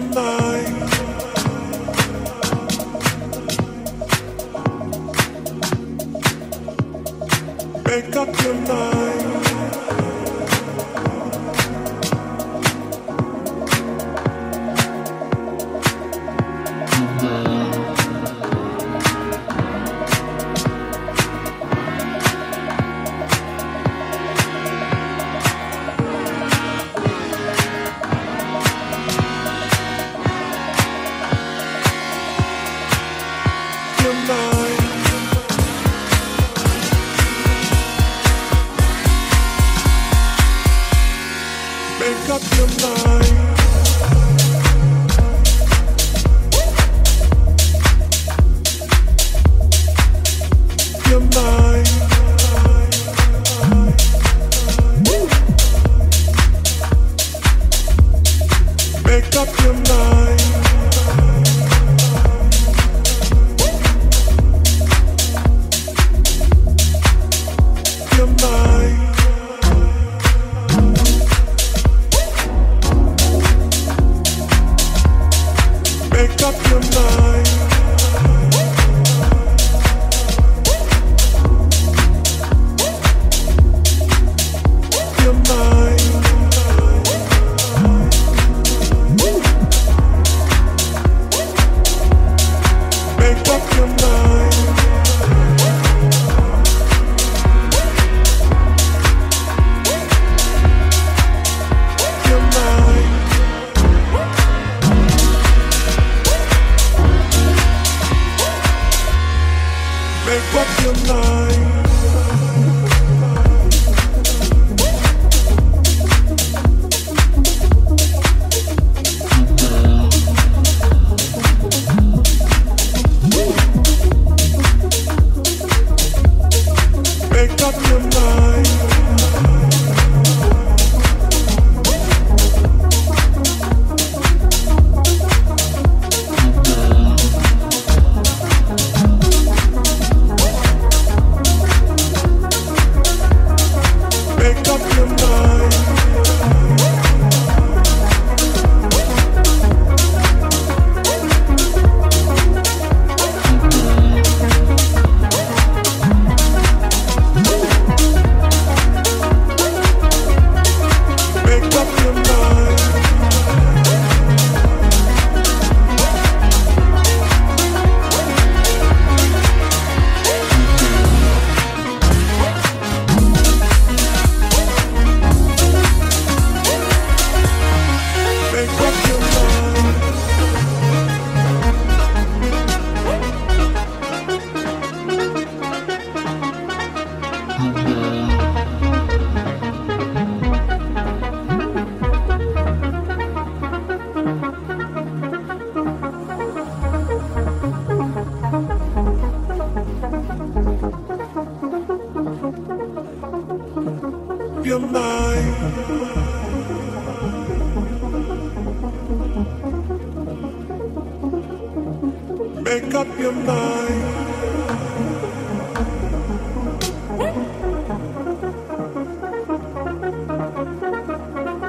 your mind.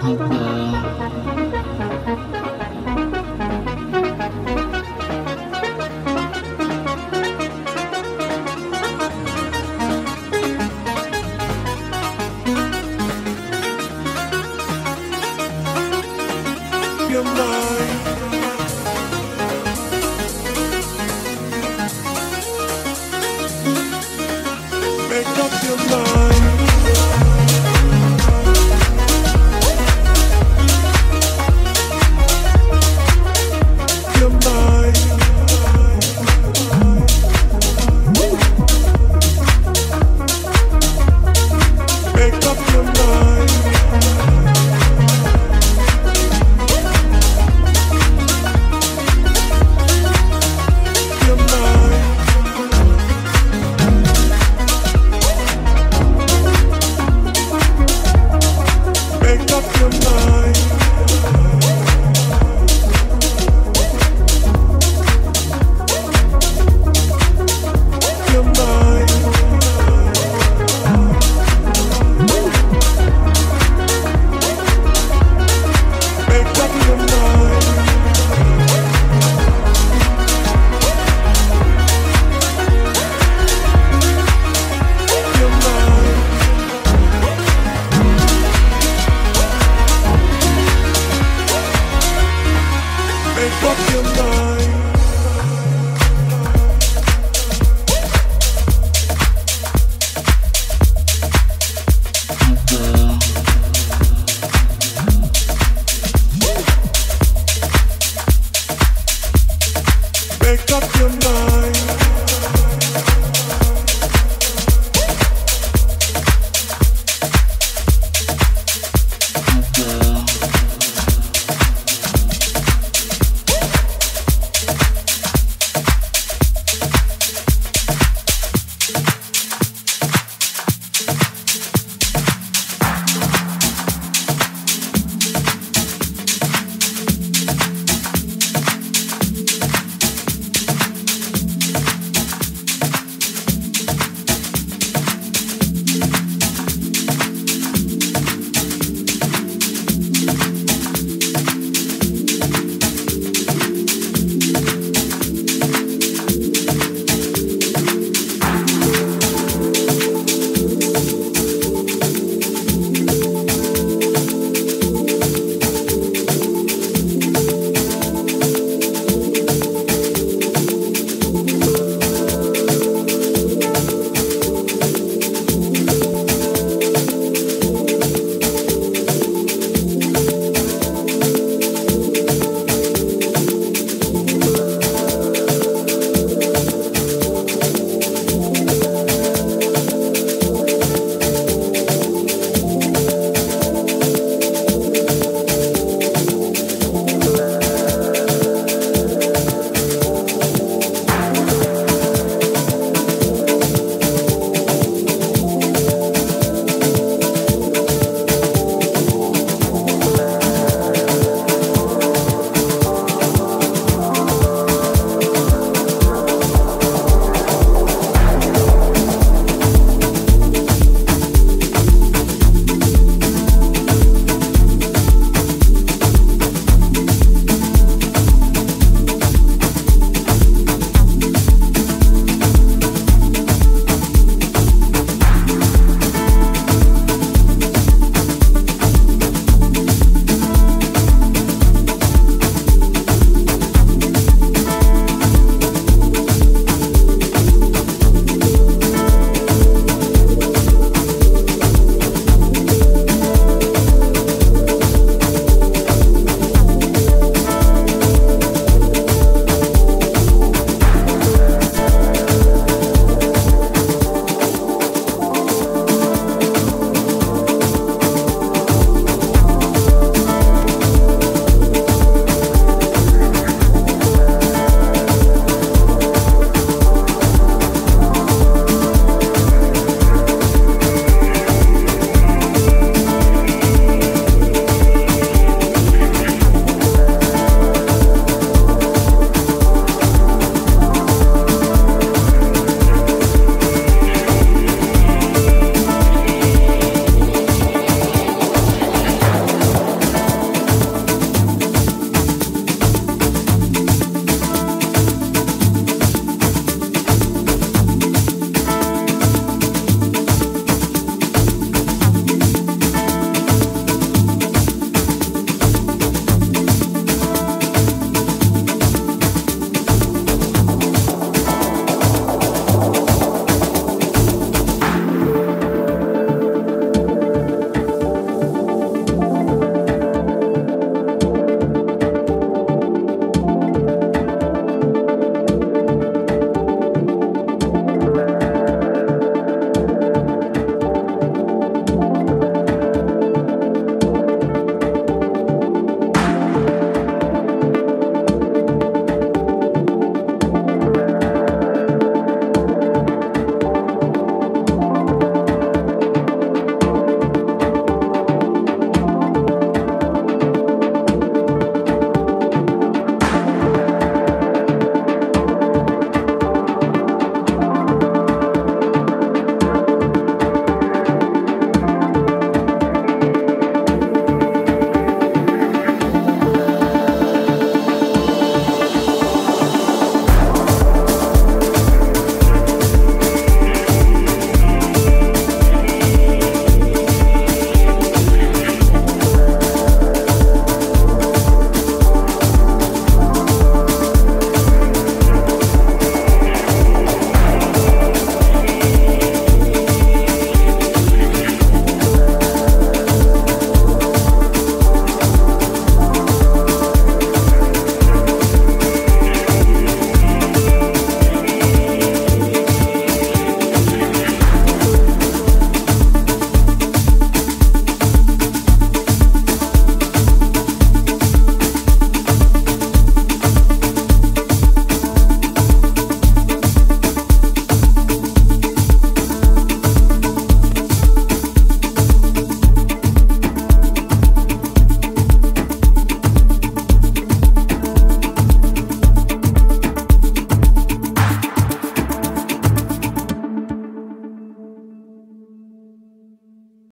Bye. Make up your mind.